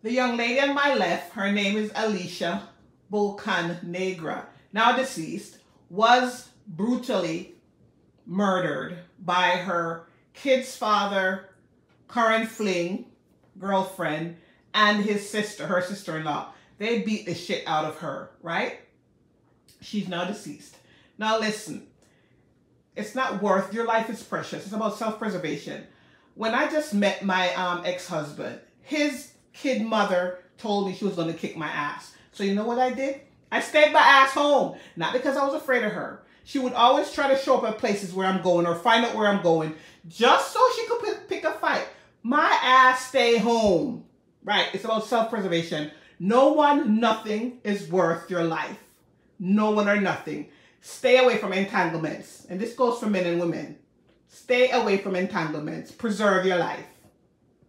The young lady on my left, her name is Alicia Bulcan Negra, now deceased, was brutally murdered by her kid's father, current fling, girlfriend, and his sister, her sister-in-law. They beat the shit out of her, right? She's now deceased. Now listen, it's not worth, your life is precious. It's about self-preservation. When I just met my um, ex-husband, his kid mother told me she was going to kick my ass. So you know what I did? I stayed my ass home. Not because I was afraid of her. She would always try to show up at places where I'm going or find out where I'm going just so she could pick a fight. My ass stay home. Right. It's about self-preservation. No one, nothing is worth your life. No one or nothing. Stay away from entanglements. And this goes for men and women. Stay away from entanglements. Preserve your life.